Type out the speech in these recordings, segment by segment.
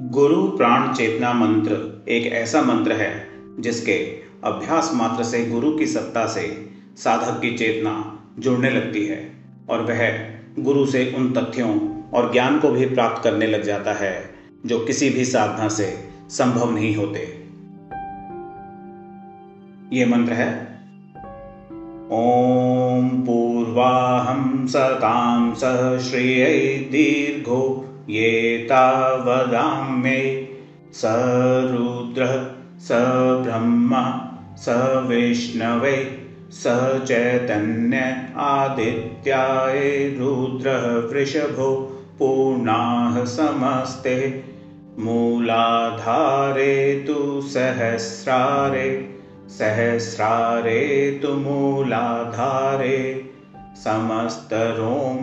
गुरु प्राण चेतना मंत्र एक ऐसा मंत्र है जिसके अभ्यास मात्र से गुरु की सत्ता से साधक की चेतना जुड़ने लगती है और वह गुरु से उन तथ्यों और ज्ञान को भी प्राप्त करने लग जाता है जो किसी भी साधना से संभव नहीं होते। ये मंत्र है, ओम पूर्वाहम सताम सह श्रेय दीर्घो ये तावदाम्ये स रुद्रः स ब्रह्म स विष्णवे स चैतन्य आदित्याय रुद्रः वृषभो पूर्णाः समस्ते मूलाधारे तु सहस्रारे सहस्रारे तु मूलाधारे समस्तरों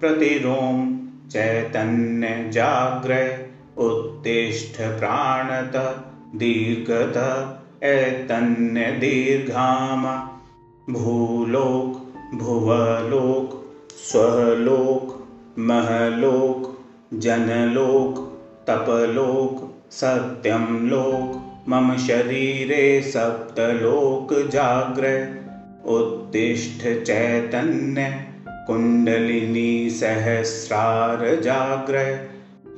प्रतिरों चैतन्य जाग्र उत्तिष्ठ प्राणत दीर्घत ऐतन्य दीर्घाम। भूलोक भुवलोक स्वलोक महलोक जनलोक तपलोक सत्यम लोक मम शरीरे सप्तलोक जाग्र उत्तिष्ठ चैतन्य कुण्डलिनी सहस्रार जाग्रय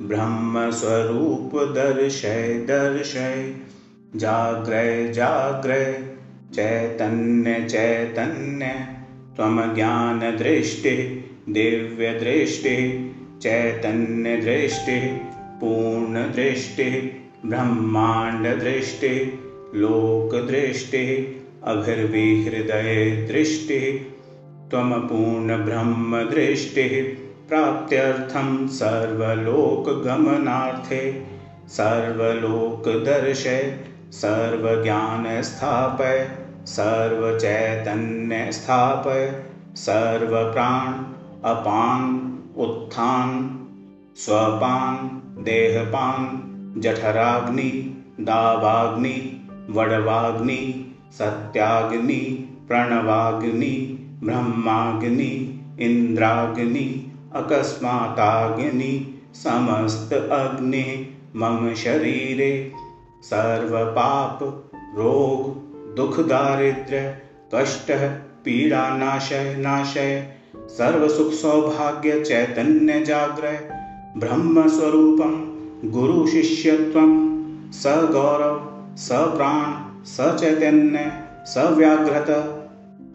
ब्रह्मस्वरूप दर्शय दर्शय जाग्रय जाग्रय चैतन्य चैतन्य त्वं ज्ञानदृष्टिः दिव्यदृष्टिः चैतन्यदृष्टिः पूर्णदृष्टिः ब्रह्माण्डदृष्टिः लोकदृष्टिः अभिर्विहृदयदृष्टिः त्वमपूर्णब्रह्मदृष्टिः प्राप्त्यर्थं सर्वलोकगमनार्थे सर्वलोकदर्शय सर्वज्ञानस्थापय सर्वचैतन्यस्थापय सर्वप्राण अपान उत्थान स्वपान देहपान जठराग्नि दावाग्नि वडवाग्नि सत्याग्नि प्रणवाग्नि ब्रह्माग्नि, इंद्राग्नि, अकस्माताग्नि, समस्त अग्नि, मम शरीरे सर्वपाप रोग, दुख, दारिद्र्य, कष्ट, पीड़ा, नाशय नाशय, सर्व सुख, सौभाग्य, चैतन्य जाग्रय ब्रह्म स्वरूपम गुरु शिष्यत्वम स गौरव स प्राण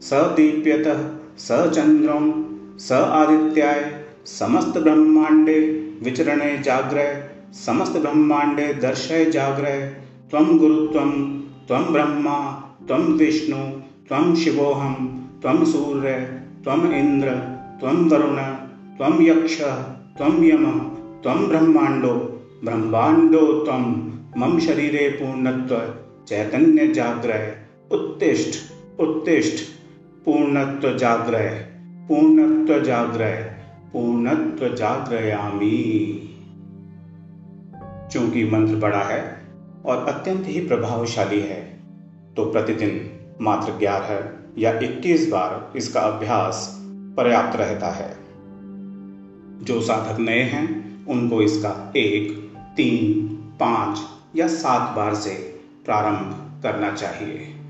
स दीप्यतः, स चन्द्रं स आदित्याय, समस्त ब्रह्मांडे विचरणे जाग्रह, समस्त ब्रह्मांडे दर्शय जाग्रय त्वं गुरुत्वं, त्वं ब्रह्मा, त्वं विष्णु, त्वं शिवोऽहं, त्वं सूर्य त्वम् इन्द्र त्वं वरुण, त्वं यक्षः, त्वं यमः, त्वं ब्रह्माण्डो ब्रह्माण्डो त्वं, मम शरीरे पूर्णत्व, चैतन्य जाग्रय उत्तिष्ठ उत्तिष्ठ। पूर्णत्व जाग्रय पूर्णत्व जाग्रय पूर्णत्व जाग्रयामी चूँकि मंत्र बड़ा है और अत्यंत ही प्रभावशाली है तो प्रतिदिन मात्र ग्यारह या इक्कीस बार इसका अभ्यास पर्याप्त रहता है। जो साधक नए हैं, उनको इसका एक, तीन, पाँच या सात बार से प्रारंभ करना चाहिए।